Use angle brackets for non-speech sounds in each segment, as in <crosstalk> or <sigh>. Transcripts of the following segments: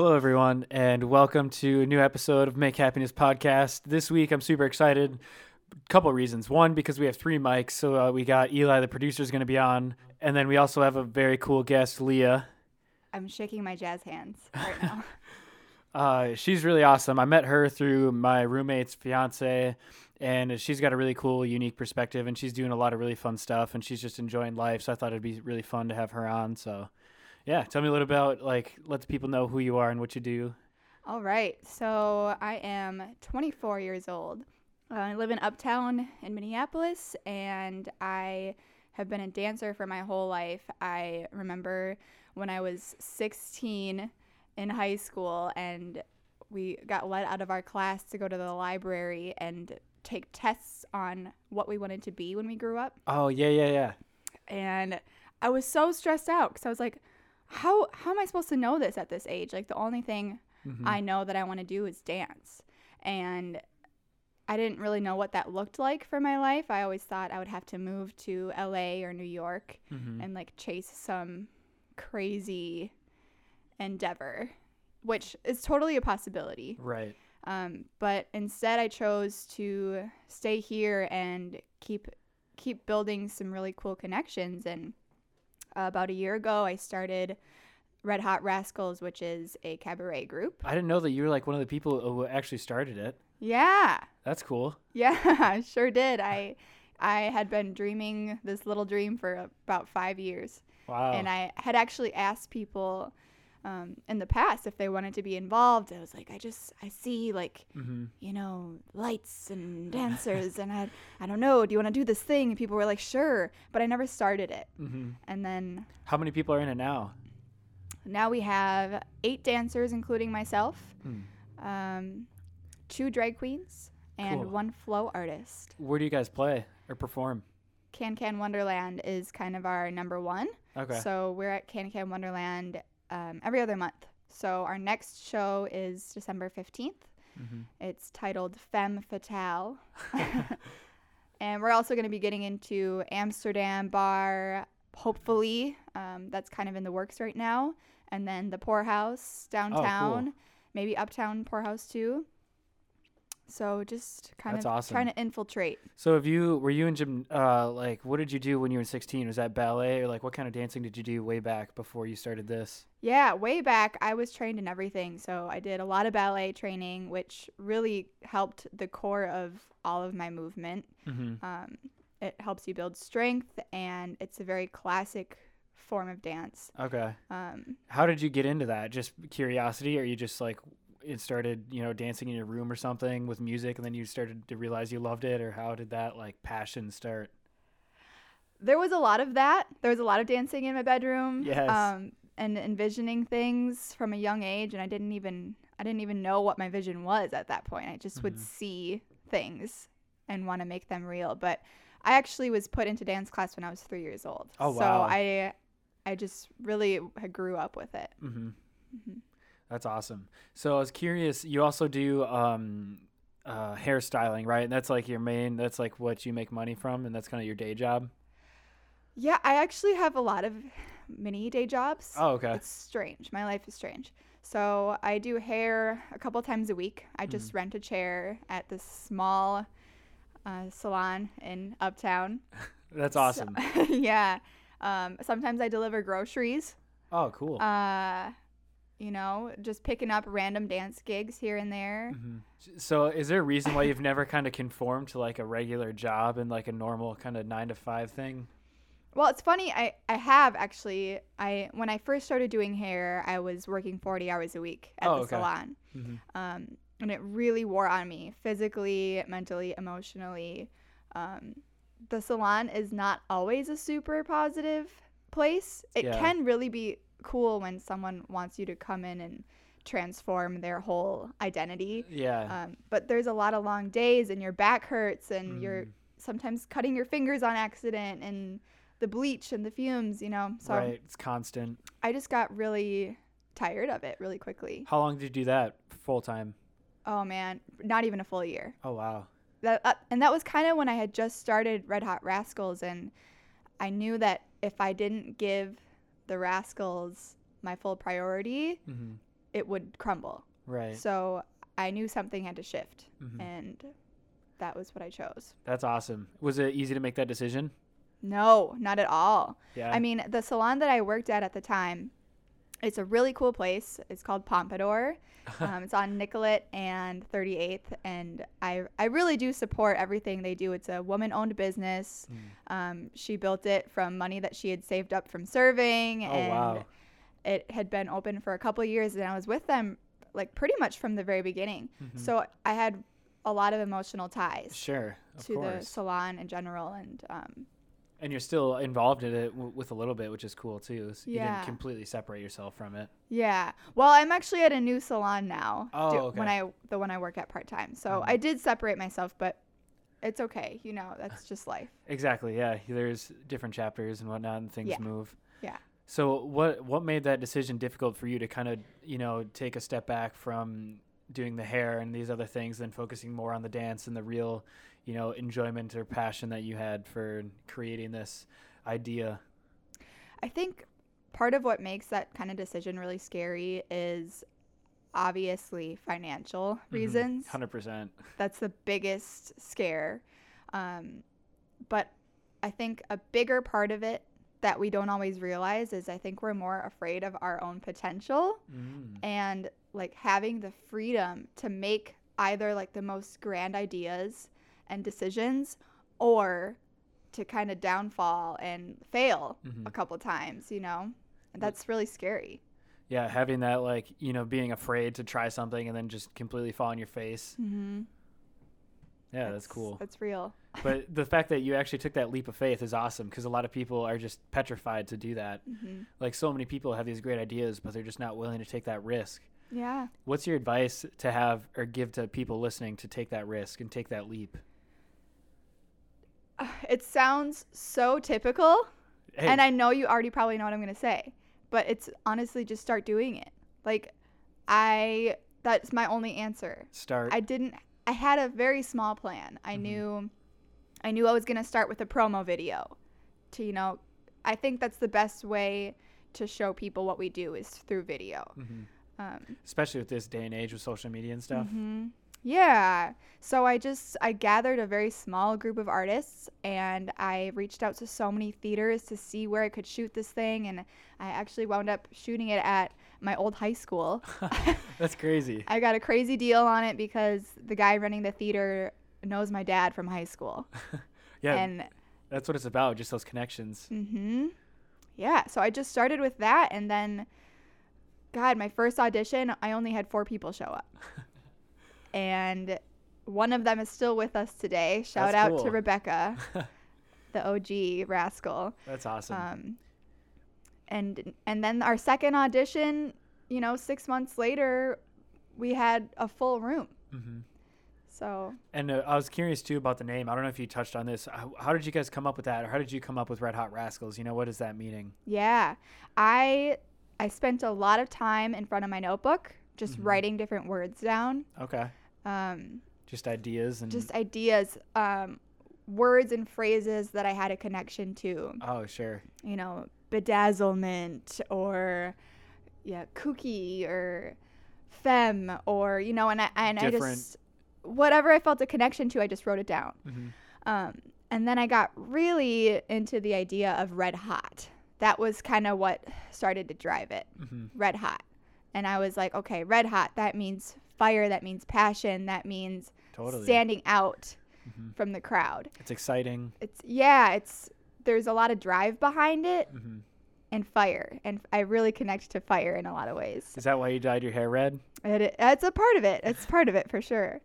Hello, everyone, and welcome to a new episode of Make Happiness Podcast. This week, I'm super excited. A Couple reasons. One, because we have three mics, so uh, we got Eli, the producer, is going to be on, and then we also have a very cool guest, Leah. I'm shaking my jazz hands right now. <laughs> <laughs> Uh, she's really awesome. I met her through my roommate's fiance, and she's got a really cool, unique perspective, and she's doing a lot of really fun stuff, and she's just enjoying life. So I thought it'd be really fun to have her on. So, yeah, tell me a little about like let the people know who you are and what you do. All right. So I am 24 years old. Uh, I live in Uptown in Minneapolis, and I have been a dancer for my whole life. I remember when I was 16 in high school, and we got let out of our class to go to the library and take tests on what we wanted to be when we grew up. Oh yeah, yeah, yeah. And I was so stressed out because I was like, how how am I supposed to know this at this age? Like the only thing Mm-hmm. I know that I want to do is dance. And I didn't really know what that looked like for my life. I always thought I would have to move to LA or New York Mhm. and like chase some crazy endeavor, which is totally a possibility. Right. Um, but instead, I chose to stay here and keep keep building some really cool connections. And Uh, about a year ago, I started Red Hot Rascals, which is a cabaret group. I didn't know that you were like one of the people who actually started it. Yeah, That's cool. yeah, <laughs> I sure did. I I had been dreaming this little dream for about five years, Wow. and I had actually asked people. Um, in the past, if they wanted to be involved, I was like, I just, I see like mm-hmm. you know, lights and <laughs> dancers, and I, I don't know, do you want to do this thing? And people were like, sure, but I never started it. Mm-hmm. And then How many people are in it now? now we have eight dancers, including myself, Hmm. um, two drag queens, and Cool. one flow artist. Where do you guys play or perform? Can Can Wonderland is kind of our number one. Okay. So we're at Can Can Wonderland um, every other month. So our next show is December 15th. mm-hmm. It's titled Femme Fatale. <laughs> <laughs> and we're also going to be getting into Amsterdam Bar, hopefully. Um, that's kind of in the works right now. And then the Poorhouse downtown, maybe Uptown Poorhouse too. So just kind That's of awesome. trying to infiltrate. So, have you were you in gym? Uh, like, what did you do when you were 16? Was that ballet or like what kind of dancing did you do way back before you started this? Yeah, way back, I was trained in everything. So I did a lot of ballet training, which really helped the core of all of my movement. Mm-hmm. Um, it helps you build strength, and it's a very classic form of dance. Okay. Um, How did you get into that? Just curiosity, or you just like it started, you know, dancing in your room or something with music, and then you started to realize you loved it, or how did that like passion start? there was a lot of that. There was a lot of dancing in my bedroom. Yes. Um, and envisioning things from a young age, and I didn't even I didn't even know what my vision was at that point. I just would Mhm. see things and want to make them real. But I actually was put into dance class when I was three years old. Oh, wow! So. I I just really grew up with it. Mm-hmm. Mhm. That's awesome. So I was curious. You also do um, uh, hairstyling, right? And that's like your main. That's like what you make money from, and that's kind of your day job. Yeah, I actually have a lot of mini day jobs. Oh, okay. It's strange. My life is strange. So I do hair a couple times a week. I Mm. just rent a chair at this small uh, salon in Uptown. <laughs> That's So- awesome. <laughs> yeah. Um, sometimes I deliver groceries. oh, cool. Uh, you know, just picking up random dance gigs here and there. Mhm. So, is there a reason why you've never kind of conformed to like a regular job and like a normal kind of nine to five thing? Well, it's funny. I, I have actually. I when I first started doing hair, I was working 40 hours a week at Oh, the okay. salon. Mm-hmm. um, and it really wore on me physically, mentally, emotionally. Um, the salon is not always a super positive place. It Yeah. can really be cool when someone wants you to come in and transform their whole identity. Yeah. Um, but there's a lot of long days, and your back hurts, and you're Mm. sometimes cutting your fingers on accident, and the bleach and the fumes, you know. So right. It's constant. I just got really tired of it really quickly. How long did you do that full time? Oh man, not even a full year. Oh wow. that uh, and that was kind of when I had just started Red Hot Rascals, and I knew that if I didn't give the Rascals my full priority, Mm-hmm. it would crumble. Right. So I knew something had to shift, Mhm. and that was what I chose. That's awesome. Was it easy to make that decision? No, not at all. Yeah. I mean, the salon that I worked at at the time, it's a really cool place. It's called Pompadour. <laughs> Um, it's on Nicollet and 38th, and I I really do support everything they do. It's a woman-owned business. Mm. Um, she built it from money that she had saved up from serving, Oh, and wow. it had been open for a couple of years, and I was with them like pretty much from the very beginning. Mhm. So I had a lot of emotional ties Sure. Of to the salon in general, and um, and you're still involved in it w- with a little bit, which is cool too. So You didn't completely separate yourself from it. Yeah. Well, I'm actually at a new salon now. Oh, do- okay. When I the one I work at part time. So Mhm. I did separate myself, but it's okay. You know, that's just life. <laughs> Exactly. Yeah. There's different chapters and whatnot, and things Yeah. move. Yeah. So what what made that decision difficult for you to kind of you know take a step back from doing the hair and these other things, then focusing more on the dance and the real you know enjoyment or passion that you had for creating this idea? I think part of what makes that kind of decision really scary is obviously financial Mm-hmm. reasons. Hundred percent. That's the biggest scare. Um, but I think a bigger part of it that we don't always realize is I think we're more afraid of our own potential Mm. and like having the freedom to make either like the most grand ideas and decisions or to kind of downfall and fail Mhm. a couple times, you know? And that's really scary. Yeah, having that like you know being afraid to try something and then just completely fall on your face. Mm-hmm. Yeah, that's, cool. That's real. <laughs> but the fact that you actually took that leap of faith is awesome because a lot of people are just petrified to do that. hmm Like so many people have these great ideas, but they're just not willing to take that risk. Yeah. What's your advice to have or give to people listening to take that risk and take that leap? <sighs> It sounds so typical, Hey, and I know you already probably know what I'm going to say, but it's honestly just start doing it. Like, I, that's my only answer. start. I didn't I had a very small plan. I Mhm. knew I knew I was going to start with a promo video to, you know, I think that's the best way to show people what we do is through video. Mhm. Um, Especially with this day and age with social media and stuff. mhm. Yeah. So I just I gathered a very small group of artists and I reached out to so many theaters to see where I could shoot this thing and I actually wound up shooting it at my old high school. <laughs> That's crazy. I got a crazy deal on it because the guy running the theater knows my dad from high school. <laughs> Yeah, And that's what it's about. Just those connections. mhm. Yeah, so I just started with that and then god, my first audition, I only had 4 people show up. <laughs> and one of them is still with us today. Shout That's out cool. to Rebecca, <laughs> the OG rascal. That's awesome. Um, and and then our second audition, you know, 6 months later, we had a full room. hmm So, And uh, I was curious too about the name. I don't know if you touched on this. How, how did you guys come up with that, or how did you come up with Red Hot Rascals? You know, what is that meaning? Yeah. I I spent a lot of time in front of my notebook just Mhm. writing different words down. Okay, Um, just ideas and just ideas, um, words and phrases that I had a connection to. oh sure, You know, bedazzlement or yeah, kooky or femme or you know, and I and I just whatever I felt a connection to, I just wrote it down. hmm Um, and then I got really into the idea of red hot. That was kind of what started to drive it. hmm Red hot. And I was like, okay, red hot, that means fire, that means passion, that means totally. standing out Mhm. from the crowd. It's exciting. It's, yeah, it's, there's a lot of drive behind it hmm and fire. And I really connect to fire in a lot of ways. Is that why you dyed your hair red? It, it's a part of it. It's part of it for sure.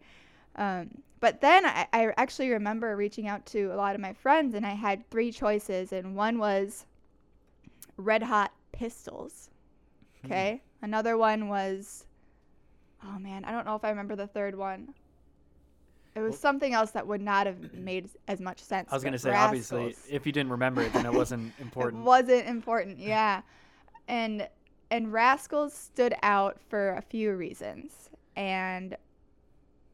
Um, but then I, I actually remember reaching out to a lot of my friends, and I had three choices, and one was red hot pistols. Hmm. Okay. Another one was, oh man, I don't know if I remember the third one. It was Well- something else that would not have made as much sense. I was gonna but say, obviously, if you didn't remember it, then it wasn't <laughs> important. It wasn't important, yeah. And and Rascals stood out for a few reasons. And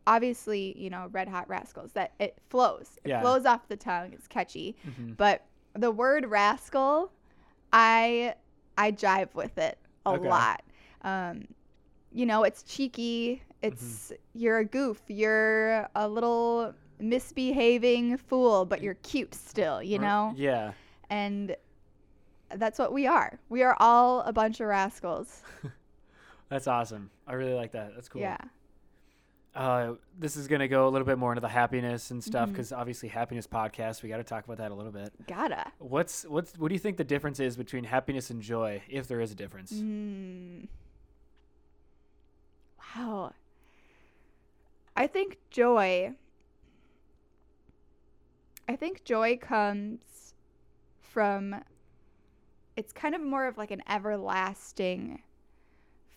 obviously, you know, Red Hot Rascals that it flows. It Yeah. flows off the tongue. It's catchy. Mhm. But the word rascal, I I jive with it a Okay. lot. Um you know, it's cheeky. It's you're a goof. You're a little misbehaving fool, but you're cute still, you know? Yeah. And that's what we are. We are all a bunch of rascals. <laughs> That's awesome. I really like that. That's cool. Yeah. Uh, this is gonna go a little bit more into the happiness and stuff because obviously happiness podcast. We got to talk about that a little bit. Gotta. What's what's what do you think the difference is between happiness and joy, if there is a difference? Mm. Wow. I think joy. I think joy comes from. It's kind of more of like an everlasting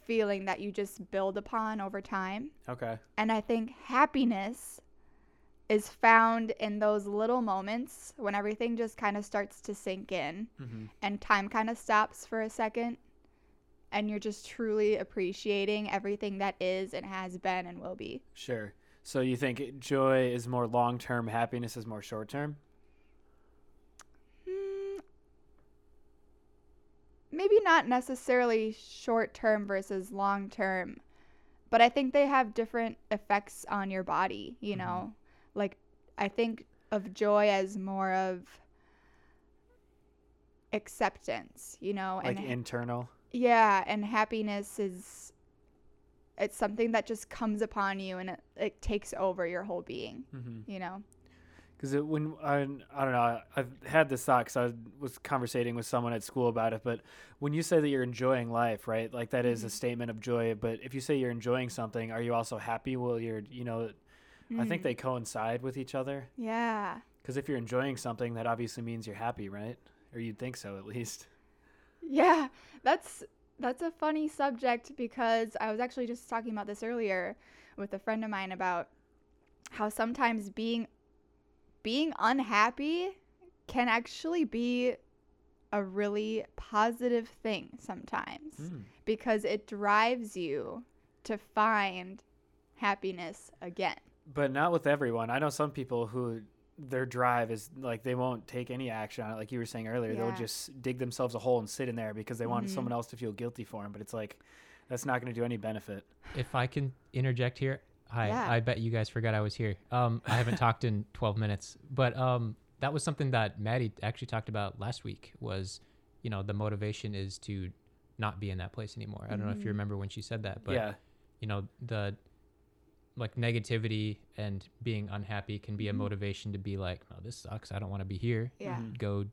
feeling that you just build upon over time. Okay. And I think happiness is found in those little moments when everything just kind of starts to sink in Mm-hmm. and time kind of stops for a second and you're just truly appreciating everything that is and has been and will be. Sure. So you think joy is more long term, happiness is more short term? Hmm, maybe not necessarily short term versus long term, but I think they have different effects on your body, you Mhm. know? Like, I think of joy as more of acceptance, you know? Like and internal? Yeah, and happiness is it's something that just comes upon you and it, it takes over your whole being, Mm-hmm. you know. Because when I, I don't know, I've had this thought because I was conversating with someone at school about it. But when you say that you're enjoying life, right? Like that is a Mhm. statement of joy. But if you say you're enjoying something, are you also happy? Well, you're, you know, I think Mm. they coincide with each other. Yeah. Because if you're enjoying something, that obviously means you're happy, right? Or you'd think so, at least. Yeah. That's that's a funny subject because I was actually just talking about this earlier with a friend of mine about how sometimes being being unhappy can actually be a really positive thing sometimes. Mm. because it drives you to find happiness again. But not with everyone. I know some people who their drive is like they won't take any action on it. Like you were saying earlier, they'll just dig themselves a hole and sit in there because they want Mhm. someone else to feel guilty for them. But it's like that's not going to do any benefit. If I can interject here, hi. Yeah. I bet you guys forgot I was here. Um, I haven't talked in <laughs> 12 minutes, but um, that was something that Maddie actually talked about last week. Was you know the motivation is to not be in that place anymore. I don't know if you remember when she said that, but yeah. you know the like negativity and being unhappy can be a Mhm. motivation to be like, oh, this sucks. I don't want to be here. Yeah. Mhm. Go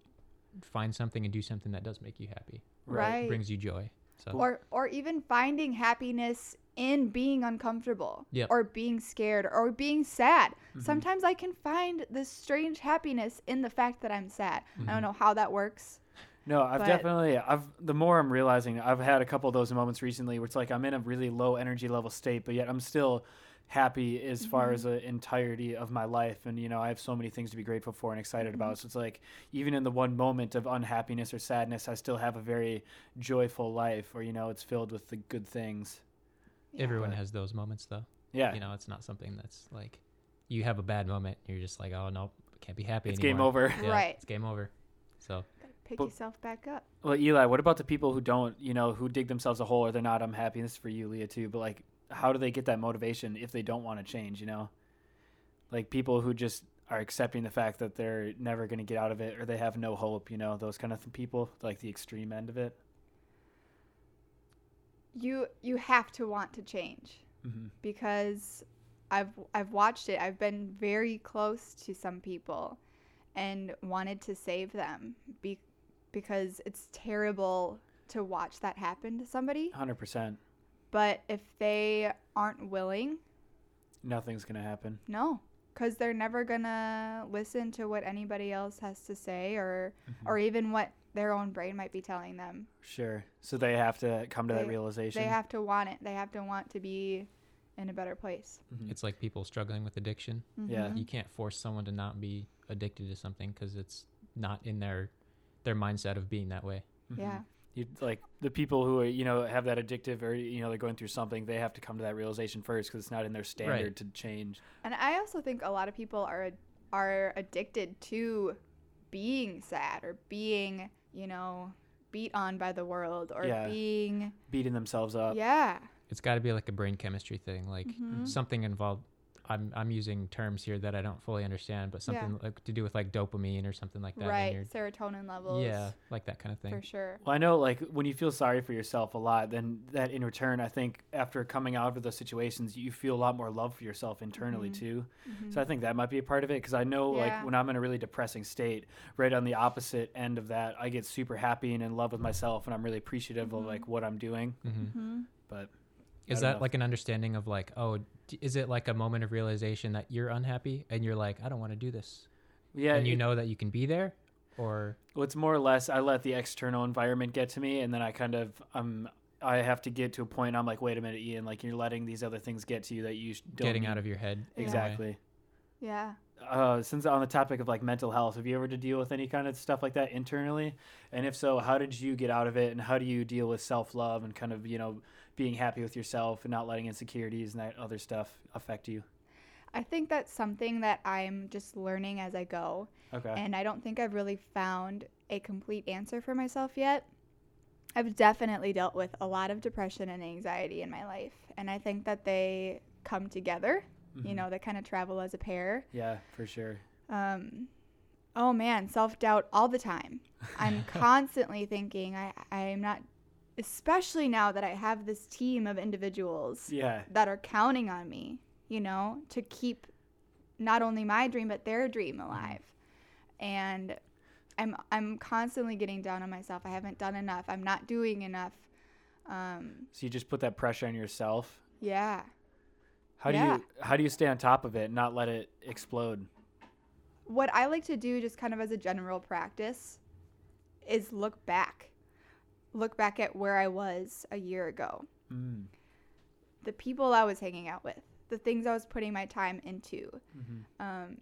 find something and do something that does make you happy. Right. Brings you joy. So Or or even finding happiness in being uncomfortable Yep. or being scared or being sad. Mhm. Sometimes I can find this strange happiness in the fact that I'm sad. I Mhm. don't know how that works. No, I've But- definitely. I've the more I'm realizing, I've had a couple of those moments recently where it's like I'm in a really low energy level state, but yet I'm still happy as far Mhm. as the entirety of my life, and you know I have so many things to be grateful for and excited Mhm. about. So it's like even in the one moment of unhappiness or sadness, I still have a very joyful life, or you know it's filled with the good things. Yeah. everyone But- has those moments though. Yeah, you know it's not something that's like you have a bad moment you're just like oh no can't be happy it's anymore game over. Yeah, Right. it's game over so pick But- yourself back up. Well, Eli, what about the people who don't, you know, who dig themselves a hole or they're not unhappy? And this is for you, Leah, too. But like, how do they get that motivation if they don't want to change? You know, like people who just are accepting the fact that they're never going to get out of it or they have no hope. You know, those kind of th- people, like the extreme end of it. You you have to want to change. Mm-hmm. because I've I've watched it. I've been very close to some people and wanted to save them be, because it's terrible to watch that happen to somebody. Hundred percent. But if they aren't willing, Nothing's going to happen. no, cuz they're never going to listen to what anybody else has to say or Mhm. or even what their own brain might be telling them. Sure. So they have to come to that realization. They have to want it. They have to want to be in a better place. Mhm. it's like people struggling with addiction Yeah. Mhm. you can't force someone to not be addicted to something because it's not in their their mindset of being that way Mhm. Yeah. You, like the people who are, you know have that addictive or you know they're going through something they have to come to that realization first because it's not in their standard to change And I also think a lot of people are are addicted to being sad or being, you know, beat on by the world or Yeah. being beating themselves up yeah. it's got to be like a brain chemistry thing, like Mhm. something involved. I'm I'm using terms here that I don't fully understand, but Yeah. something like to do with like dopamine or something like that. right. your- Serotonin levels. yeah, like that kind of thing. For sure. Well, I know like when you feel sorry for yourself a lot, then that in return, I think after coming out of those situations, you feel a lot more love for yourself internally Mhm. too. Mhm. So I think that might be a part of it because I know Yeah. like when I'm in a really depressing state, right on the opposite end of that, I get super happy and in love with myself, and I'm really appreciative of Mhm. like what I'm doing. hmm Mhm. But Is that know. like an understanding of like, oh, d- is it like a moment of realization that you're unhappy and you're like, I don't want to do this, yeah, and you it- know that you can be there, or Well, it's more or less I let the external environment get to me, and then I kind of um I have to get to a point. I'm like, wait a minute, Ian, like you're letting these other things get to you that you sh- don't getting need- out of your head. in a exactly. Yeah. Uh, since on the topic of like mental health, have you ever to deal with any kind of stuff like that internally? And if so, how did you get out of it? And how do you deal with self love and kind of you know being happy with yourself and not letting insecurities and that other stuff affect you? I think that's something that I'm just learning as I go. Okay. And I don't think I've really found a complete answer for myself yet. I've definitely dealt with a lot of depression and anxiety in my life. And I think that they come together. You Mhm. know, they kind of travel as a pair. Yeah, for sure. Um, oh man, self doubt all the time. I'm <laughs> constantly thinking I I'm not, especially now that I have this team of individuals Yeah. that are counting on me. You know, to keep not only my dream but their dream alive. And I'm I'm constantly getting down on myself. I haven't done enough. I'm not doing enough. Um, So you just put that pressure on yourself. yeah. How do Yeah. you how do you stay on top of it and not let it explode? what I like to do, just kind of as a general practice, is look back. Look back at where I was a year ago, Mm. the people I was hanging out with, the things I was putting my time into, hmm um,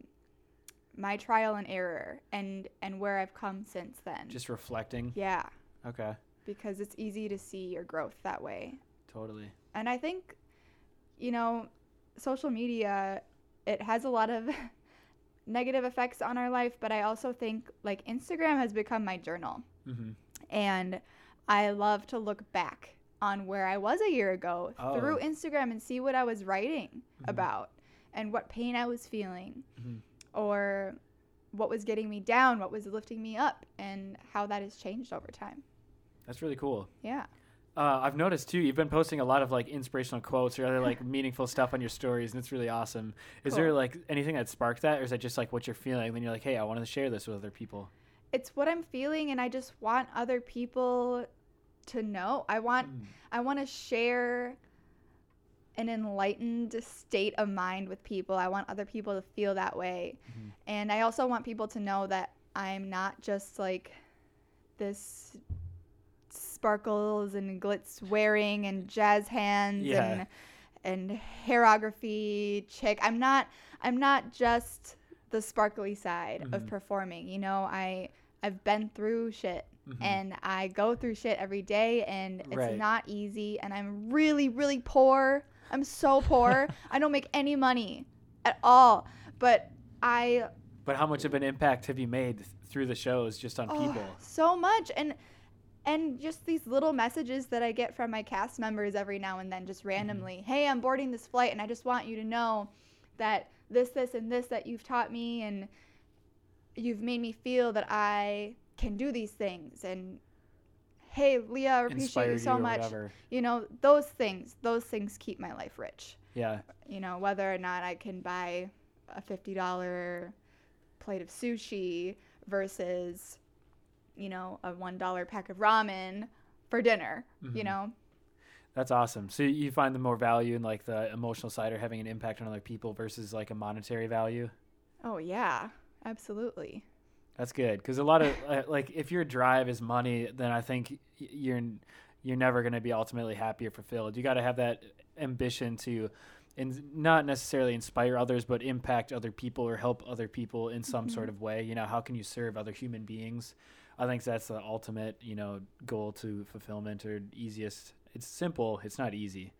my trial and error, and and where I've come since then. Just reflecting. yeah, Okay. because it's easy to see your growth that way. Totally. And I think, you know, social media, it has a lot of <laughs> negative effects on our life, but I also think like Instagram has become my journal. hmm And I love to look back on where I was a year ago through Oh. Instagram and see what I was writing Mhm. about and what pain I was feeling Mhm. or what was getting me down, what was lifting me up, and how that has changed over time. That's really cool. Yeah. Uh, I've noticed too. You've been posting a lot of like inspirational quotes or other like <laughs> meaningful stuff on your stories, and it's really awesome. Is there like anything that sparked that, or is that just like what you're feeling? Then you're like, hey, I want to share this with other people. It's what I'm feeling, and I just want other people to know. I want Mm. I want to share an enlightened state of mind with people. I want other people to feel that way. Mhm. And I also want people to know that I'm not just like this sparkles and glitz wearing and jazz hands Yeah. and and hairography chick. I'm not I'm not just the sparkly side of Mhm. performing. You know, I I've been through shit Mhm. and I go through shit every day and it's Right. not easy and I'm really really poor. I'm so poor. <laughs> I don't make any money at all. But I But how much of an impact have you made through the shows just on oh, people? so much and and just these little messages that I get from my cast members every now and then just Mm-hmm. randomly. Hey, I'm boarding this flight and I just want you to know that this this and this that you've taught me and you've made me feel that I can do these things and hey, Leah, I appreciate Inspired you so or much. whatever. You know, those things, those things keep my life rich. Yeah. You know, whether or not I can buy a $50 plate of sushi versus, you know, a $1 pack of ramen for dinner, you Mhm. know? That's awesome. So you find the more value in like the emotional side or having an impact on other people versus like a monetary value. Oh, yeah, absolutely. That's good because a lot of uh, like if your drive is money, then I think you're you're never going to be ultimately happy or fulfilled. You got to have that ambition to, and not necessarily inspire others, but impact other people or help other people in some sort Mhm. of way. You know, how can you serve other human beings? I think that's the ultimate, you know, goal to fulfillment or easiest. It's simple. It's not easy,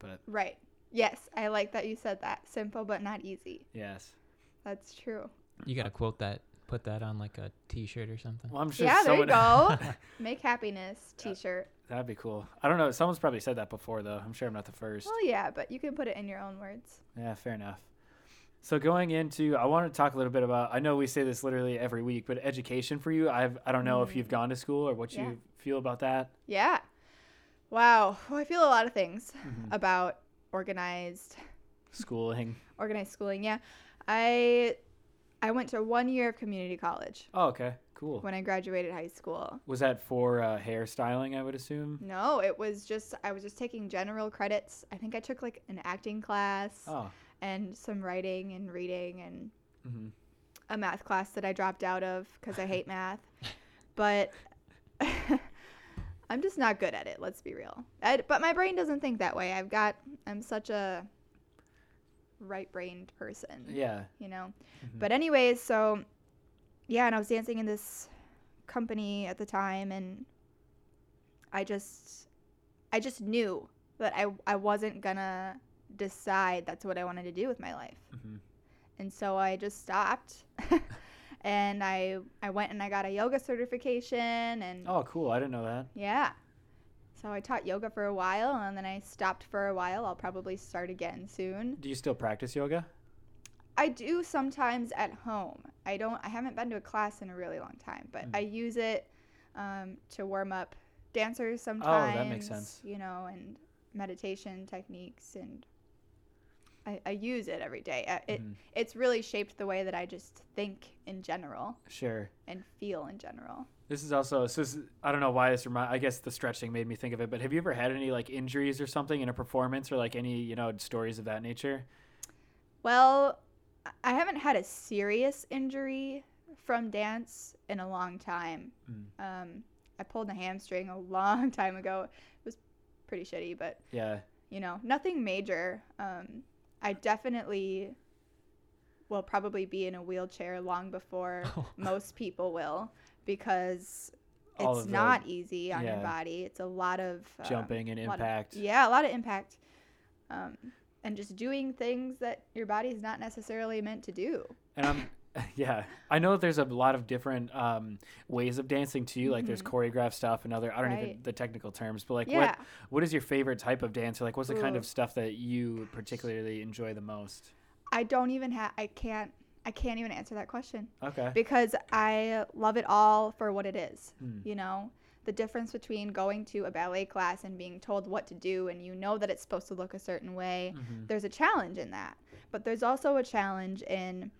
but Right. Yes, I like that you said that. Simple but not easy. yes. That's true. You gotta quote that put that on like a T-shirt or something. Well, I'm sure yeah, there you go. <laughs> Make happiness <laughs> T-shirt. That'd be cool. I don't know. Someone's probably said that before, though. I'm sure I'm not the first. Well, yeah, but you can put it in your own words. Yeah, fair enough. So going into, I want to talk a little bit about. I know we say this literally every week, but education for you. I've I don't know if you've gone to school or what Yeah. you feel about that. Yeah. Wow. Well, I feel a lot of things Mhm. about organized Schooling. organized schooling. Yeah. I I went to one year of community college Oh, okay, cool. when I graduated high school. Was that for uh, hairstyling? I would assume. No, it was just I was just taking general credits. I think I took like an acting class Oh. and some writing and reading and hmm a math class that I dropped out of because I hate math. But <laughs> I'm just not good at it. Let's be real. I, but my brain doesn't think that way. I've got I'm such a right-brained person. Yeah. You know. Mhm. But anyways, so yeah, and I was dancing in this company at the time, and I just I just knew that I I wasn't gonna decide that's what I wanted to do with my life Mhm. and so I just stopped. <laughs> and I I went and I got a yoga certification and Oh, cool. I didn't know that. yeah. So I taught yoga for a while and then I stopped for a while. I'll probably start again soon. Do you still practice yoga? I do sometimes at home. I don't I haven't been to a class in a really long time, but Mm. I use it um, to warm up dancers sometimes. Oh, that makes sense. You know, and meditation techniques and I, I use it every day. Uh, It Mhm. it's really shaped the way that I just think in general Sure. and feel in general. This is also so. This is, I don't know why this remind. I guess the stretching made me think of it. But have you ever had any like injuries or something in a performance or like any you know stories of that nature? Well, I- haven't had a serious injury from dance in a long time. Mm. Um, I pulled a hamstring a long <laughs> time ago. It was pretty shitty, but Yeah. you know, nothing major. Um, I definitely will probably be in a wheelchair long before <laughs> most people will because All it's the not easy on your body. It's a lot of um, Jumping and lot of- impact. yeah, a lot of impact. Um, and just doing things that your body's not necessarily meant to do. And I'm, <laughs> yeah, I know that there's a lot of different um, ways of dancing too. Like there's choreographed stuff and other. I don't even Right. the technical terms, but like yeah. what what is your favorite type of dance? Or like what's the kind of stuff that you particularly enjoy the most? I don't even have. I can't. I can't even answer that question Okay. because I love it all for what it is. Hmm. You know, the difference between going to a ballet class and being told what to do, and you know that it's supposed to look a certain way. Mhm. There's a challenge in that, but there's also a challenge in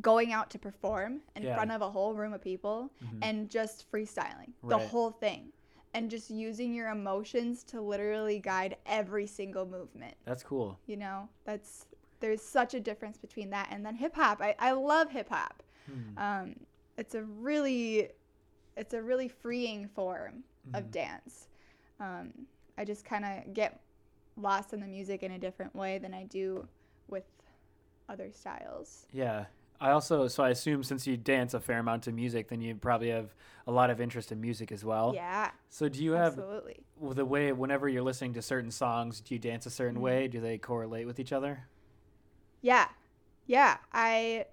going out to perform in Yeah. front of a whole room of people Mhm. and just freestyling the whole thing and just using your emotions to literally guide every single movement That's cool. you know that's there's such a difference between that and then hip hop I, I love hip hop Hmm. um, it's a really it's a really freeing form of Mhm. dance um, i just kind of get lost in the music in a different way than i do with other styles Yeah. I also so I assume since you dance a fair amount to music, then you probably have a lot of interest in music as well. yeah So do you have absolutely the way whenever you're listening to certain songs, do you dance a certain Mhm. way? Do they correlate with each other? Yeah. Yeah. I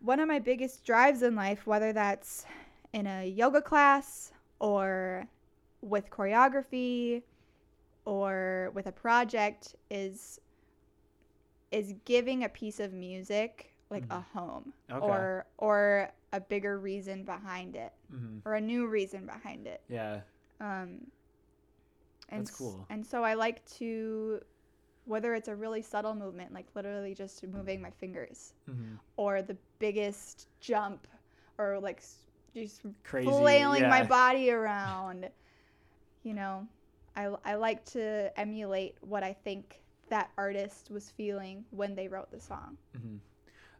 one of my biggest drives in life, whether that's in a yoga class or with choreography or with a project is is giving a piece of music like a home Mm-hmm. Okay. or or a bigger reason behind it hmm or a new reason behind it Yeah. um, and That's s- cool. And so I like to, whether it's a really subtle movement, like literally just moving my fingers, hmm or the biggest jump, or like just Crazy. flailing my body around. You know, I, I like to emulate what I think that artist was feeling when they wrote the song. hmm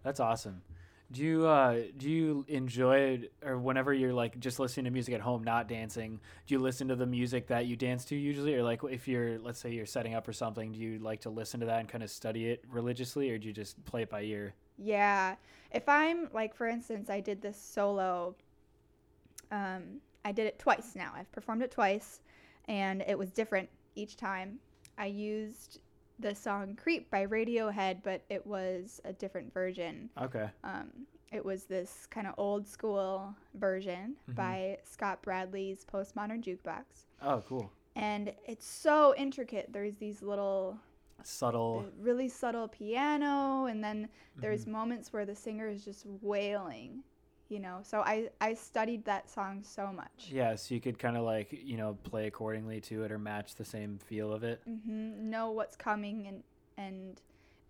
That's awesome. Do you uh, do you enjoy or whenever you're like just listening to music at home, not dancing? Do you listen to the music that you dance to usually, or like if you're let's say you're setting up or something, do you like to listen to that and kind of study it religiously, or do you just play it by ear? Yeah. If I'm like, for instance, I did this solo. Um, I did it twice now. I've performed it twice, and it was different each time. I used the song "Creep" by Radiohead, but it was a different version. Okay. Um, it was this kind of old school version Mhm. by Scott Bradley's Postmodern Jukebox. Oh, cool. And it's so intricate. There's these little, Subtle. uh, really subtle piano, and then there's Mhm. moments where the singer is just wailing, you know. So I, I studied that song so much. Yeah, so you could kind of like you know play accordingly to it or match the same feel of it. hmm Know what's coming and, and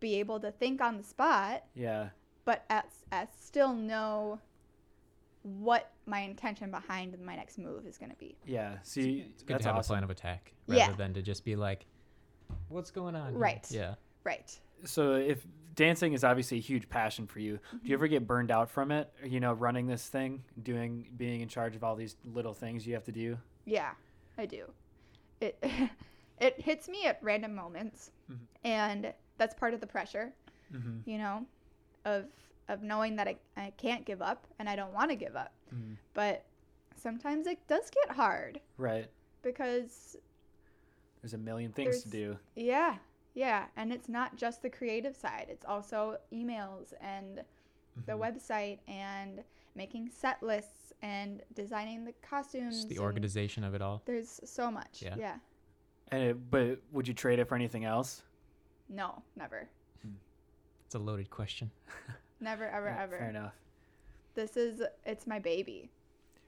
be able to think on the spot, Yeah. but at, at still know what my intention behind my next move is going to be. Yeah. See, It's good that's to have awesome. a plan of attack rather Yeah. than to just be like, "What's going on?" here?" Right. Yeah. Right. so if dancing is obviously a huge passion for you do Mm-hmm. you ever get burned out from it you know running this thing doing being in charge of all these little things you have to do Yeah, I do. It <laughs> it hits me at random moments, Mhm. and that's part of the pressure, mm-hmm. you know, of of knowing that I, I can't give up and I don't want to give up. Mm-hmm. But sometimes it does get hard right because there's a million things to do yeah, yeah, and it's not just the creative side. It's also emails and the Mhm. website and making set lists and designing the costumes. Just the organization of it all. There's so much. Yeah. yeah. and it, but would you trade it for anything else No, never. It's a loaded question. <laughs> Never, ever, Yeah, ever. fair enough This is, it's my baby.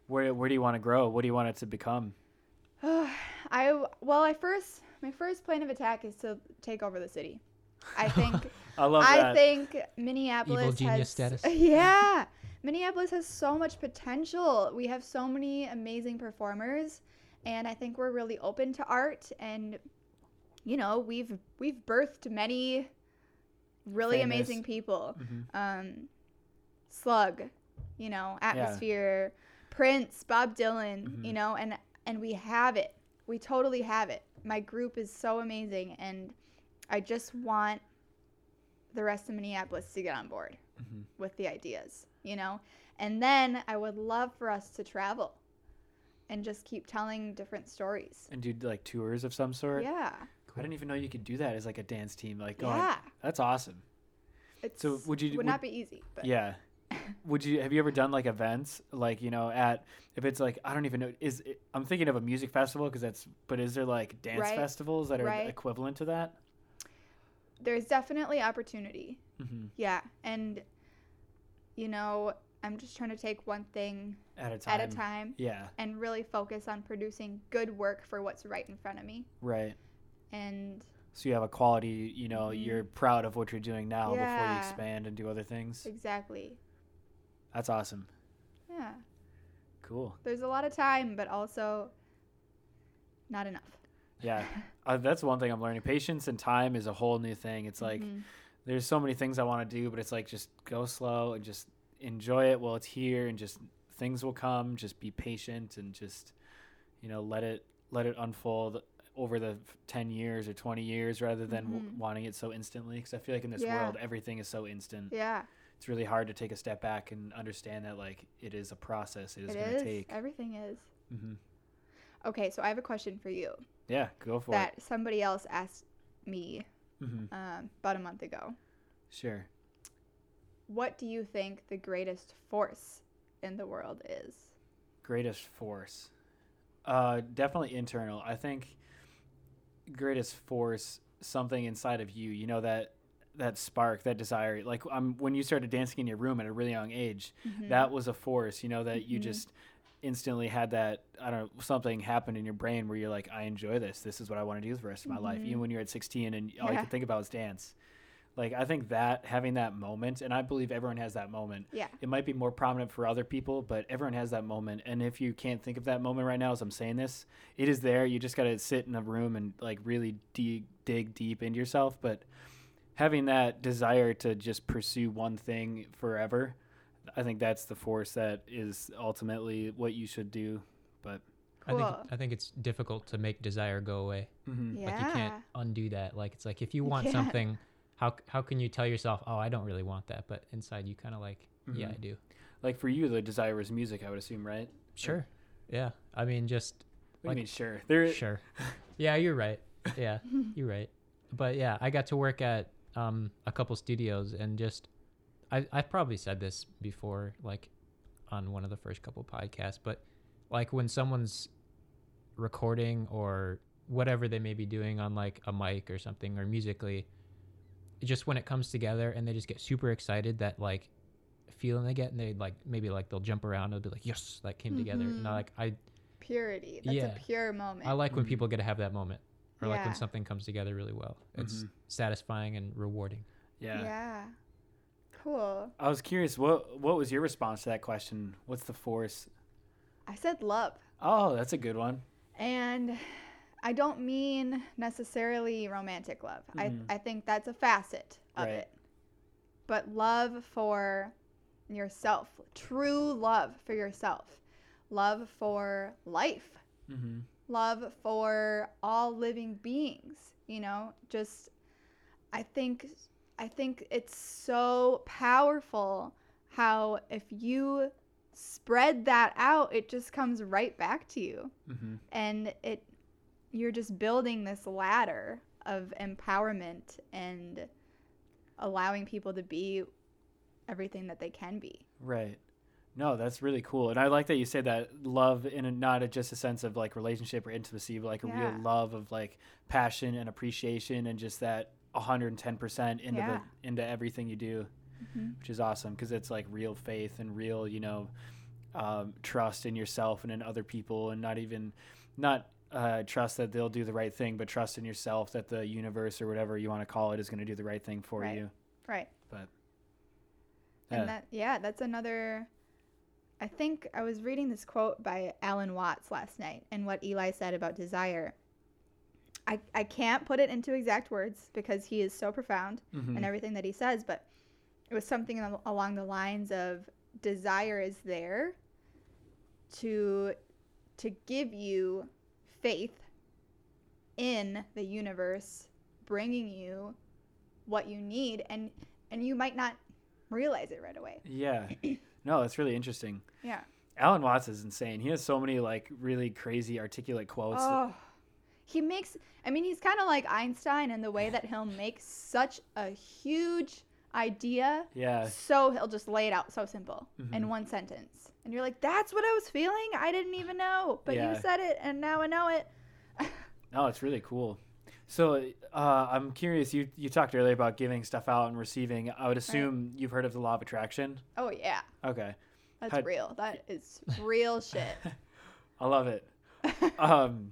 where, where do you want to grow what do you want it to become <sighs> I, well, I first, my first plan of attack is to take over the city. I <laughs> think, i love I that think Minneapolis genius has, status. <laughs> Yeah. Minneapolis has so much potential. We have so many amazing performers and I think we're really open to art and you know, we've we've birthed many really Famous. amazing people. Mhm. um, Slug, you know, Atmosphere, Prince, Bob Dylan, Mhm. you know, and and we have it. We totally have it. My group is so amazing, and I just want the rest of Minneapolis to get on board Mhm. with the ideas, you know. And then I would love for us to travel and just keep telling different stories. and do like tours of some sort Yeah, i didn't even know you could do that as like a dance team like yeah. that's awesome It's So would you- would, would- not be easy, but Yeah. Would you have you ever done like events like you know at if it's like I don't even know is it, I'm thinking of a music festival because that's but is there like dance Right. festivals that are Right. equivalent to that? there's definitely opportunity. Mm-hmm. Yeah, and you know, I'm just trying to take one thing At a time. at a time Yeah. and really focus on producing good work for what's right in front of me. Right. And So you have a quality. You know, Mhm. you're proud of what you're doing now before you expand and do other things. exactly. That's awesome. Yeah. Cool. There's a lot of time, but also not enough. Yeah. <laughs> uh, that's one thing I'm learning. Patience and time is a whole new thing. It's like Mhm. there's so many things I want to do, but it's like just go slow and just enjoy it while it's here, and just things will come. Just be patient and just you know let it let it unfold over the 10 years or 20 years rather than w- Mhm. wanting it so instantly because i feel like in this Yeah. world everything is so instant yeah, it's really hard to take a step back and understand that like it is a process it is it going to take. Everything is. hmm Okay, so I have a question for you. Yeah go for that somebody else asked me it hmm um, about a month ago. sure. What do you think the greatest force in the world is? greatest force? Uh definitely internal. I think greatest force something inside of you. You know that that spark that desire like um, when you started dancing in your room at a really young age Mhm. that was a force you know that you Mhm. just instantly had that i don't know something happen in your brain where you're like i enjoy this this is what i want to do for the rest of my life Mhm. even when you're at 16 and all you Yeah. can think about is dance like i think that having that moment and i believe everyone has that moment Yeah. it might be more prominent for other people but everyone has that moment and if you can't think of that moment right now as i'm saying this it is there you just got to sit in a room and like really dig dig deep into yourself but having that desire to just pursue one thing forever i think that's the force that is ultimately what you should do but I think I think it's difficult to make desire go away. mhm. Yeah. Like you can't undo that. Like it's like if you You want can't. something, how how can you tell yourself, oh, I don't really want that, but inside you kind of like, yeah, I do. like for you the desire is music i would assume right Sure. Yeah. I mean, just what do Like- mean sure there sure. <laughs> Yeah, you're right. Yeah, you're right. But yeah, I got to work at um, a couple studios and just I I've probably said this before, like on one of the first couple podcasts, but like when someone's recording or whatever they may be doing on like a mic or something or musically, just when it comes together and they just get super excited that like feeling they get and they like maybe like they'll jump around and they'll be like yes that came together and I, Mhm. like I Purity. That's Yeah. a pure moment. I like when Mhm. people get to have that moment or like when something comes together really well. It's Mhm. satisfying and rewarding. Yeah. yeah. Cool. I was curious, what what was your response to that question? What's the force? I said love. Oh, that's a good one. And I don't mean necessarily romantic love. Mhm. I, I think that's a facet of Right. it. But love for yourself, true love for yourself, love for life, Mm-hmm. Love for all living beings, you know, just I think I think it's so powerful how if you spread that out, it just comes right back to you Mm-hmm. and it you're just building this ladder of empowerment and allowing people to be everything that they can be. Right. No, that's really cool, and I like that you say that love in a, not a, just a sense of like relationship or intimacy, but like a Yeah. real love of like passion and appreciation, and just that 110 percent into Yeah. the into everything you do, Mhm. which is awesome because it's like real faith and real, you know, um, trust in yourself and in other people, and not even not uh, trust that they'll do the right thing, but trust in yourself that the universe or whatever you want to call it is going to do the right thing for Right. you. Right. Yeah. And that yeah, that's another I think I was reading this quote by Alan Watts last night and what Eli said about desire. I, I can't put it into exact words because he is so profound Mhm. and everything that he says, but it was something al- along the lines of desire is there to to give you faith in the universe bringing you what you need and and you might not realize it right away. Yeah. <clears throat> No, that's really interesting. Yeah. Alan Watts is insane. He has so many like really crazy articulate quotes. Oh. He makes I mean he's kind of like Einstein in the way that he'll make such a huge idea yeah. so he'll just lay it out so simple in Mhm. one sentence. And you're like, that's what I was feeling? I didn't even know. But Yeah. you said it and now I know it. <laughs> No, it's really cool. So uh, I'm curious. You you talked earlier about giving stuff out and receiving. I would assume you've heard of the law of attraction. Oh yeah. Okay, That's Had- real. That <laughs> is real shit. <laughs> I love it. <laughs> um,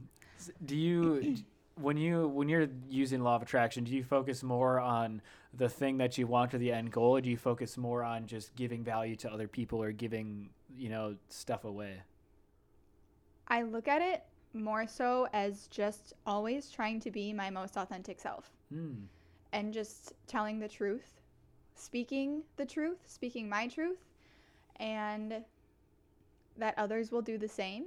do you when you when you're using law of attraction, do you focus more on the thing that you want or the end goal, or do you focus more on just giving value to other people or giving you know stuff away? I look at it more so as just always trying to be my most authentic self Hmm. and just telling the truth, speaking the truth, speaking my truth, and that others will do the same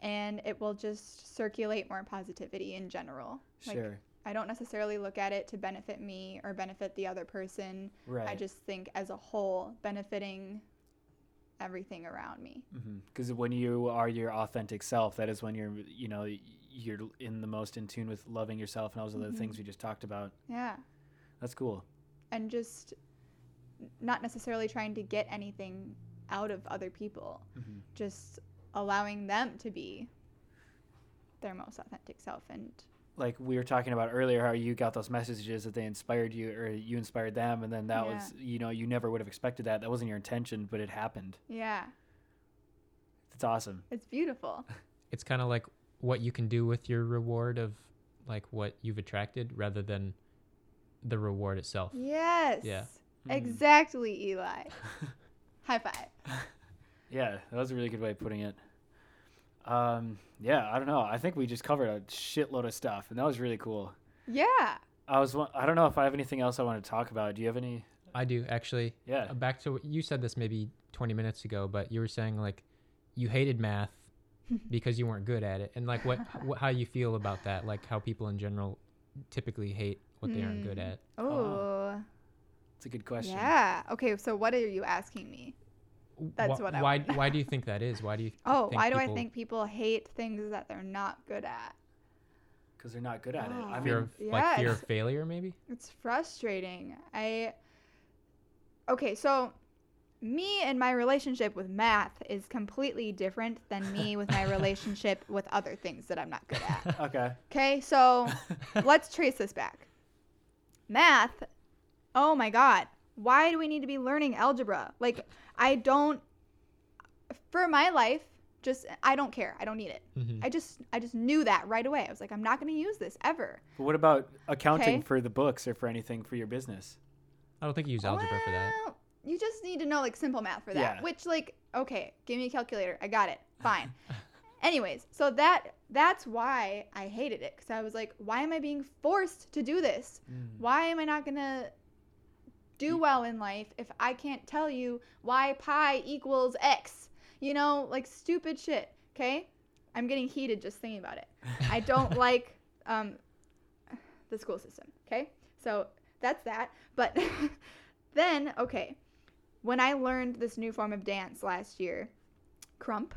and it will just circulate more positivity in general. Like, Sure. I don't necessarily look at it to benefit me or benefit the other person. Right. I just think as a whole benefiting everything around me. because when you are your authentic self that is when you're you know you're in the most in tune with loving yourself and all those other Mhm. things we just talked about Yeah. that's cool And just not necessarily trying to get anything out of other people, Mhm. just allowing them to be their most authentic self and like we were talking about earlier how you got those messages that they inspired you or you inspired them and then that was you know you never would have expected that that wasn't your intention but it happened yeah, it's awesome it's beautiful. <laughs> It's kind of like what you can do with your reward of like what you've attracted rather than the reward itself. Yes. Yeah. Mm. Exactly, Eli. <laughs> High five. <laughs> yeah that was a really good way of putting it um yeah i don't know i think we just covered a shitload of stuff and that was really cool Yeah. i was i don't know if i have anything else i want to talk about do you have any I do actually. yeah Uh, Back to what you said this maybe 20 minutes ago, but you were saying like you hated math <laughs> because you weren't good at it, and like what, what how you feel about that? Like how people in general typically hate what they aren't good Hmm. at. Oh. it's a good question Yeah. Okay, so what are you asking me? That's Wh- what I why want. why do you think that is? Why do you <laughs> Oh, think why do I think people hate things that they're not good at? because they're not good at it. I Oh. mean, of, yeah, like fear of failure maybe? It's frustrating. I okay, so me and my relationship with math is completely different than me with my relationship <laughs> with other things that I'm not good at. <laughs> Okay. Okay, so let's trace this back. Math, oh my god, why do we need to be learning algebra? Like, I don't, for my life, just, I don't care. I don't need it. Mhm. I just, I just knew that right away. I was like, I'm not going to use this ever. But what about accounting Okay. for the books or for anything for your business? I don't think you use algebra for that. You just need to know like simple math for that. Yeah. Which like, okay, give me a calculator. I got it. <laughs> Fine. Anyways, so that that's why I hated it cuz I was like, why am I being forced to do this? Why am I not going to do well in life if I can't tell you why pi equals x? You know, like stupid shit, okay? I'm getting heated just thinking about it. I don't <laughs> like um, the school system. Okay, so that's that. But <laughs> then, okay, when I learned this new form of dance last year, krump.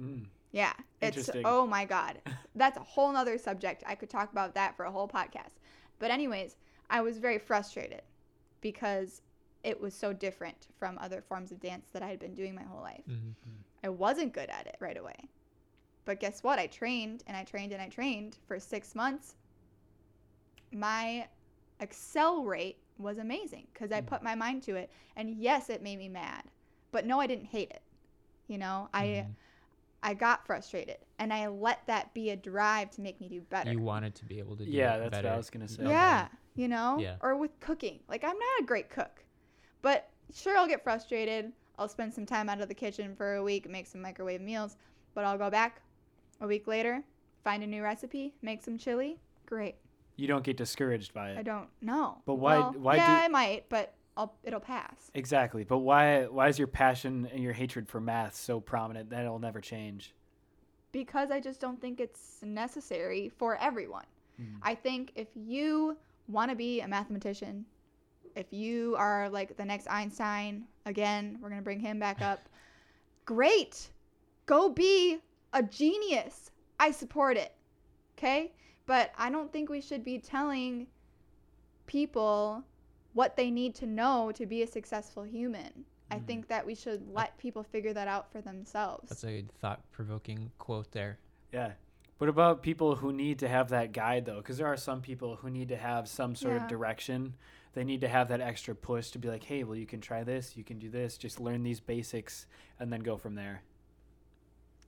Mm. Yeah, it's oh my god, <laughs> that's a whole nother subject. I could talk about that for a whole podcast. But anyways, I was very frustrated because it was so different from other forms of dance that I had been doing my whole life. Mhm. I wasn't good at it right away. But guess what? I trained and I trained and I trained for six months. My Excel rate was amazing because I Mhm. put my mind to it. And yes, it made me mad. But no, I didn't hate it. You know, I Mhm. I got frustrated and I let that be a drive to make me do better. You wanted to be able to do Yeah, it that's better. what I was gonna say. Okay. Yeah, you know? Yeah. Or with cooking. Like, I'm not a great cook. But sure, I'll get frustrated. I'll spend some time out of the kitchen for a week, make some microwave meals. But I'll go back a week later, find a new recipe, make some chili. Great. You don't get discouraged by it. I don't know. But why- Well, why yeah, do- I might, but I'll, it'll pass. Exactly. But why why is your passion and your hatred for math so prominent that it'll never change? Because I just don't think it's necessary for everyone. Mm. I think if you want to be a mathematician, if you are like the next Einstein, again, we're going to bring him back up. <laughs> Great. Go be a genius. I support it. Okay? But I don't think we should be telling people what they need to know to be a successful human. I Mhm. think that we should let people figure that out for themselves. That's a thought-provoking quote there. Yeah. What about people who need to have that guide though? Because there are some people who need to have some sort Yeah. of direction. They need to have that extra push to be like, hey, well, you can try this, you can do this, just learn these basics, and then go from there.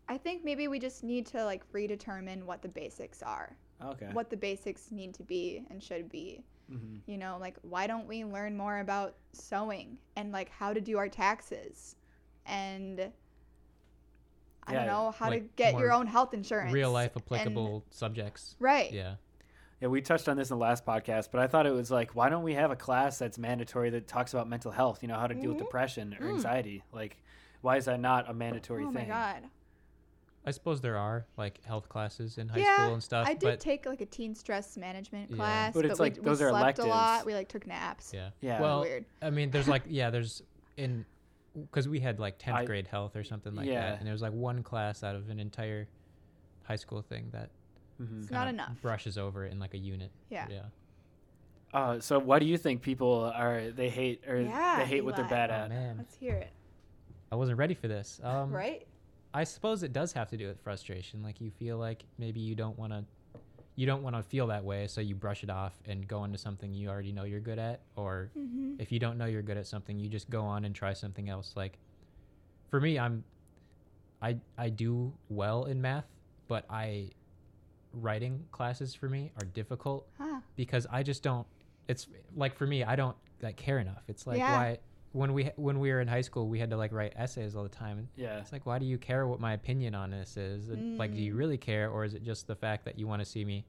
I think maybe we just need to like predetermine what the basics are. Okay. what the basics need to be and should be. Mm-hmm. You know, like why don't we learn more about sewing and like how to do our taxes and I Yeah, don't know how to get your own health insurance. Real life and- applicable subjects. right. Yeah. Yeah, we touched on this in the last podcast, but I thought it was like, why don't we have a class that's mandatory that talks about mental health? You know, how to deal with Mhm. depression or Mm. anxiety. Like, why is that not a mandatory Oh my thing? god. I suppose there are like health classes in high Yeah, school and stuff, I did but take like a teen stress management Yeah. class, But but, it's we, like we those are slept a lot. We like took naps. yeah. Yeah. Well, Weird. I mean, there's like yeah, there's in because we had like 10th I- grade health or something like Yeah. that, and there was like one class out of an entire high school thing that hmm It's not enough. brushes over it in like a unit. Yeah. Yeah. Uh, so why do you think people are they hate or Yeah, they hate what they're Eli. bad Oh at? man, Let's hear it. I wasn't ready for this. <laughs> Um, right? I suppose it does have to do with frustration. Like you feel like maybe you don't want to, you don't want to feel that way, so you brush it off and go into something you already know you're good at. Or Mm-hmm. if you don't know you're good at something, you just go on and try something else. Like, for me, I'm, I I do well in math, but I, writing classes for me are difficult Huh. because I just don't. It's like for me, I don't like care enough. It's like Yeah. why when we when we were in high school, we had to like write essays all the time. Yeah. it's like, why do you care what my opinion on this is? And, Like, do you Mm. really care, or is it just the fact that you want to see me,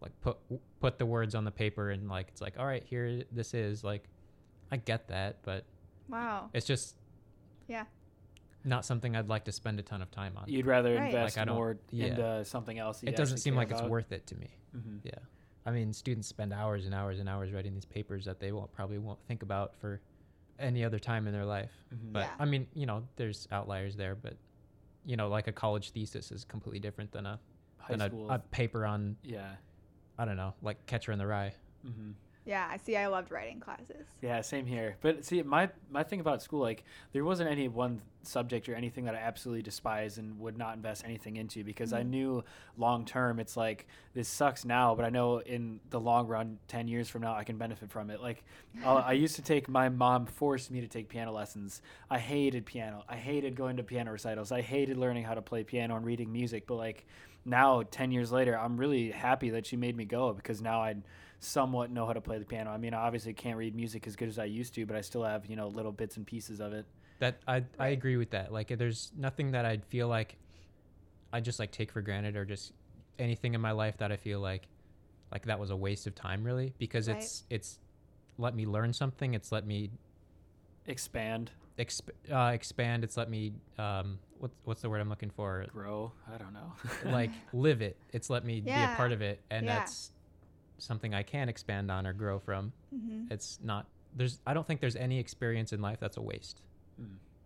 like, put put the words on the paper and like it's like, all right, here this is. Like, I get that, but Wow. it's just Yeah. not something I'd like to spend a ton of time on. You'd rather Right. invest Like, I don't- more yeah. into something else. it doesn't seem like it's worth it to me. hmm Yeah, I mean, students spend hours and hours and hours writing these papers that they won't probably won't think about for any other time in their life. hmm But Yeah. I mean, you know, there's outliers there, but you know, like a college thesis is completely different than a High than a, a paper on yeah. I don't know, like Catcher in the Rye. hmm Yeah, I see. I loved writing classes. Yeah, same here. But see, my my thing about school, like, there wasn't any one subject or anything that I absolutely despise and would not invest anything into because I Mhm. knew long term, it's like this sucks now, but I know in the long run, ten years from now, I can benefit from it. Like, I used to take my mom forced me to take piano lessons. I hated piano. I hated going to piano recitals. I hated learning how to play piano and reading music. But like now, ten years later, I'm really happy that she made me go because now I somewhat know how to play the piano. I mean, I obviously can't read music as good as I used to, but I still have you know little bits and pieces of it. That I I agree with that. Like there's nothing that I'd feel like I just like take for granted or just anything in my life that I feel like like that was a waste of time really because Right. it's it's let me learn something. It's let me Expand, exp- uh, expand. It's let me um what what's the word I'm looking for? grow. I don't know. <laughs> like live it. It's let me be a part of it, and Yeah. that's something I can expand on or grow from. hmm It's not there's I don't think there's any experience in life that's a waste.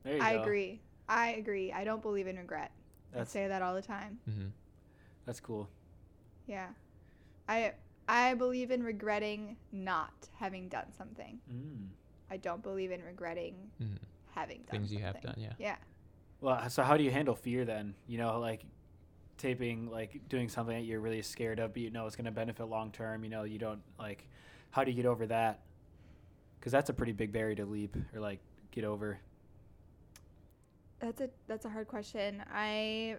there you I go. agree. I agree. I don't believe in regret. That's I say that all the time. hmm that's cool. Yeah. I I believe in regretting not having done something. Mm. I don't believe in regretting hmm having done Things you have done, yeah. Yeah. Well, so how do you handle fear then? You know, like taping, like doing something that you're really scared of, but you know it's going to benefit long term. You know, you don't like. How do you get over that? Because that's a pretty big barrier to leap or like get over. That's a that's a hard question. I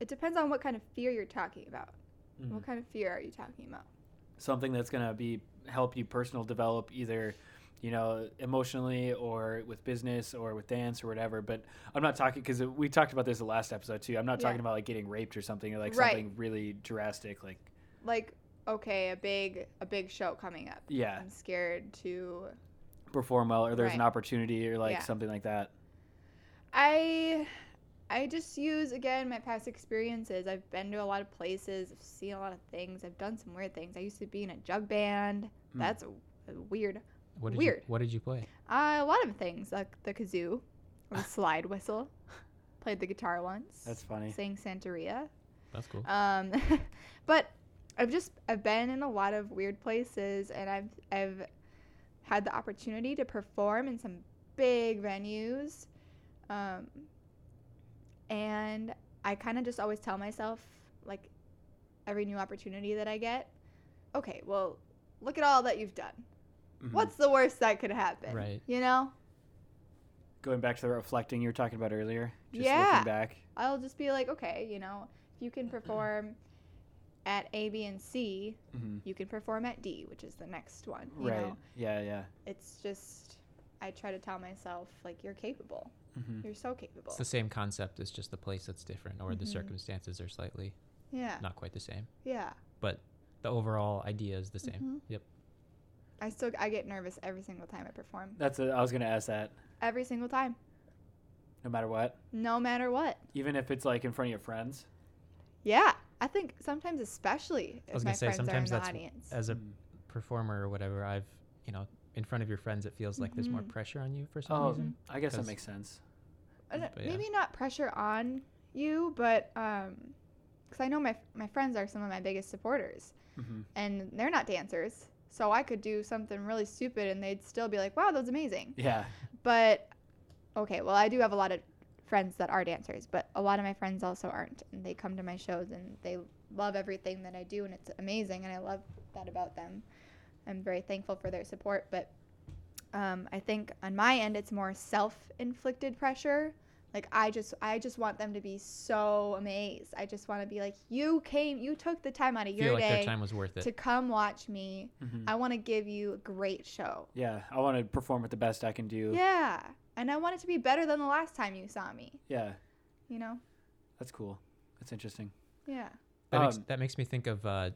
it depends on what kind of fear you're talking about. Mm. What kind of fear are you talking about? Something that's going to be help you personal develop either. You know, emotionally or with business or with dance or whatever. But I'm not talking because we talked about this the last episode too. I'm not Yeah. talking about like getting raped or something or like Right. something really drastic. Like, Like okay, a big a big show coming up. yeah, I'm scared to perform well or there's an opportunity or like Yeah. something like that. I I just use again my past experiences. I've been to a lot of places, I've seen a lot of things, I've done some weird things. I used to be in a jug band. Hmm. That's weird. What did Weird. You, what did you play? Uh, a lot of things like the kazoo, or the <laughs> slide whistle. Played the guitar once. That's funny. Sang Santeria. That's cool. Um, <laughs> but I've just I've been in a lot of weird places, and I've I've had the opportunity to perform in some big venues, um, and I kind of just always tell myself like every new opportunity that I get, okay, well, look at all that you've done. Mhm. What's the worst that could happen? Right. You know, going back to the reflecting you were talking about earlier? Just Yeah. looking back. I'll just be like, okay, you know, if you can perform at A, B, and C, hmm you can perform at D, which is the next one. You Right. know, Yeah, yeah. it's just I try to tell myself like you're capable. hmm You're so capable. It's the same concept. It's just the place that's different, or the Mhm. circumstances are slightly Yeah. not quite the same. Yeah. But the overall idea is the same. Mhm. Yep. I still I get nervous every single time I perform. That's a, I was gonna ask that. Every single time, No matter what, no matter what. even if it's like in front of your friends. Yeah. I think sometimes especially if was my gonna say, friends are in sometimes the that's- audience. As a Mm. performer or whatever, I've you know in front of your friends, it feels like there's more Mhm. pressure on you for some Oh, reason. I guess that makes sense. I don't- yeah. maybe not pressure on you, but um, because I know my my friends are some of my biggest supporters, hmm and they're not dancers, so I could do something really stupid, and they'd still be like, "Wow, that was amazing." Yeah. But okay, well, I do have a lot of friends that are dancers, but a lot of my friends also aren't, and they come to my shows and they love everything that I do, and it's amazing, and I love that about them. I'm very thankful for their support, but um, I think on my end, it's more self-inflicted pressure. Like I just, I just want them to be so amazed. I just want to be like, you came, you took the time out of feel your like day their time was worth it. to come watch me. hmm I want to give you a great show. Yeah. I want to perform at the best I can do. Yeah. And I want it to be better than the last time you saw me. Yeah. You know? That's cool. That's interesting. Yeah. That, makes, Um, that makes me think of uh,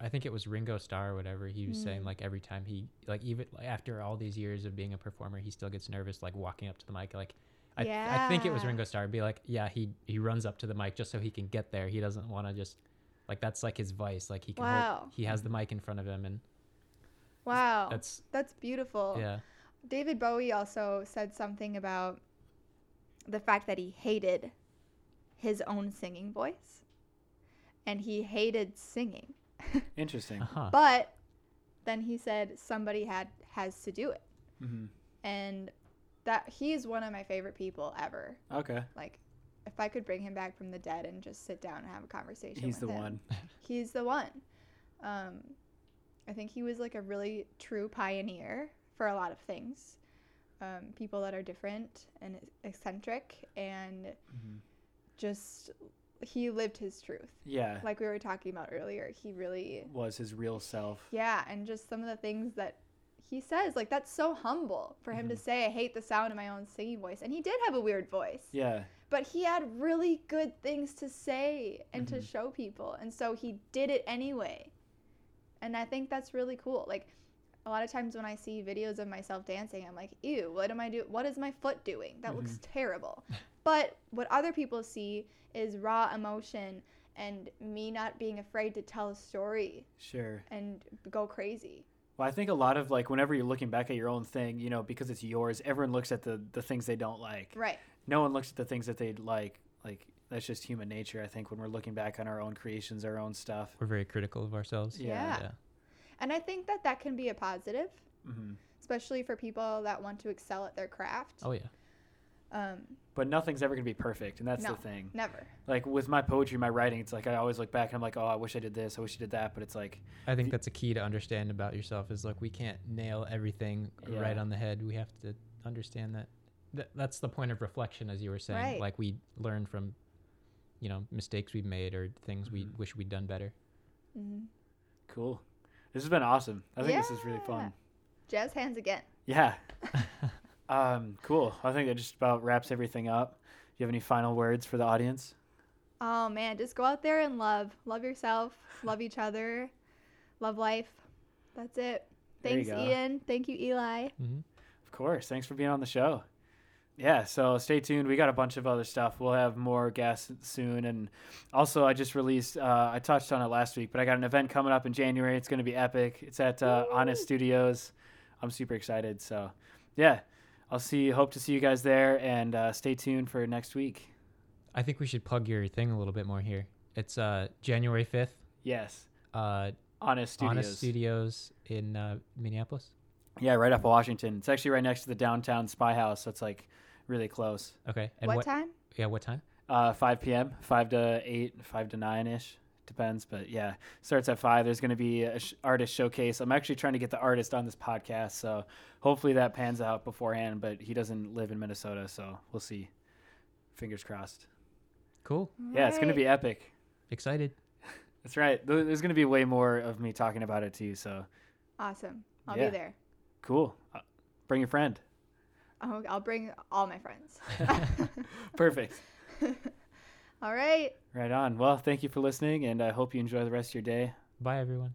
I think it was Ringo Starr or whatever. He was saying Mm. like every time he like even like, after all these years of being a performer, he still gets nervous like walking up to the mic. Like I, I think it was Ringo Starr. Be like, yeah, he he runs up to the mic just so he can get there. He doesn't want to just like that's like his vice. Like he can hold, he has the mic in front of him and Wow. That's, that's beautiful. yeah David Bowie also said something about the fact that he hated his own singing voice. And he hated singing. <laughs> Interesting. uh-huh. But then he said somebody had has to do it. hmm And that he's one of my favorite people ever. Okay. Like if I could bring him back from the dead and just sit down and have a conversation He's the him, one. <laughs> he's the one. Um, I think he was like a really true pioneer for a lot of things. Um, people that are different and eccentric, and Mhm. just he lived his truth. Yeah. Like we were talking about earlier, he really, was his real self. yeah, and just some of the things that he says, like that's so humble for him to Mhm. say, I hate the sound of my own singing voice. And he did have a weird voice Yeah. but he had really good things to say and to Mhm. show people and so he did it anyway and i think that's really cool like a lot of times when i see videos of myself dancing i'm like ew what am i doing what is my foot doing that looks terrible but what other people see is raw emotion and me not being afraid to tell a story Sure. and go crazy Well, I think a lot of like whenever you're looking back at your own thing, you know, because it's yours, everyone looks at the the things they don't like. right No one looks at the things that they like. Like that's just human nature. I think when we're looking back on our own creations, our own stuff. We're very critical of ourselves. Yeah. Yeah. and i think that that can be a positive hmm especially for people that want to excel at their craft Oh yeah. Um, But nothing's ever gonna be perfect, and that's No. the thing. never Like with my poetry, my writing, it's like I always look back and I'm like, oh, I wish I did this, I wish I did that, but it's like, I think The- that's a key to understand about yourself is like we can't nail everything right on the head. We have to understand that. Th- that's the point of reflection, as you were saying. Right. Like we learn from, you know, mistakes we've made or things we Mhm. wish we'd done better. mm-hmm. cool. This has been awesome. I think this is really fun. jazz hands again Yeah. <laughs> um, cool. I think that just about wraps everything up. Do you have any final words for the audience? oh man just go out there and love love yourself love each other love life that's it thanks ian thank you eli hmm Of course. Thanks for being on the show. Yeah, so stay tuned. We got a bunch of other stuff. We'll have more guests soon. And also, I just released, uh, I touched on it last week, but I got an event coming up in January. It's going to be epic. It's at uh, Honest Studios. I'm super excited. So, yeah, I'll see, hope to see you guys there. And uh, stay tuned for next week. I think we should plug your thing a little bit more here. It's uh, January fifth. Yes, Uh, Honest Studios. Honest Studios in uh, Minneapolis. Yeah, right off of Washington. It's actually right next to the downtown Spyhouse. So it's like really close. Okay. And what, what? time Yeah. What time? Uh, 5 p.m., 5 to 8, 5 to 9 ish. Depends. But yeah, starts at 5. There's going to be an sh- artist showcase. I'm actually trying to get the artist on this podcast. So hopefully that pans out beforehand. But he doesn't live in Minnesota. So we'll see. Fingers crossed. Cool. Yeah, it's going to be epic. Excited. <laughs> That's right. There's going to be way more of me talking about it too. So awesome i'll Yeah. be there cool. Uh, bring your friend. I'll, I'll bring all my friends <laughs> Perfect. <laughs> all right Right on. Well, thank you for listening. And I hope you enjoy the rest of your day. Bye, everyone.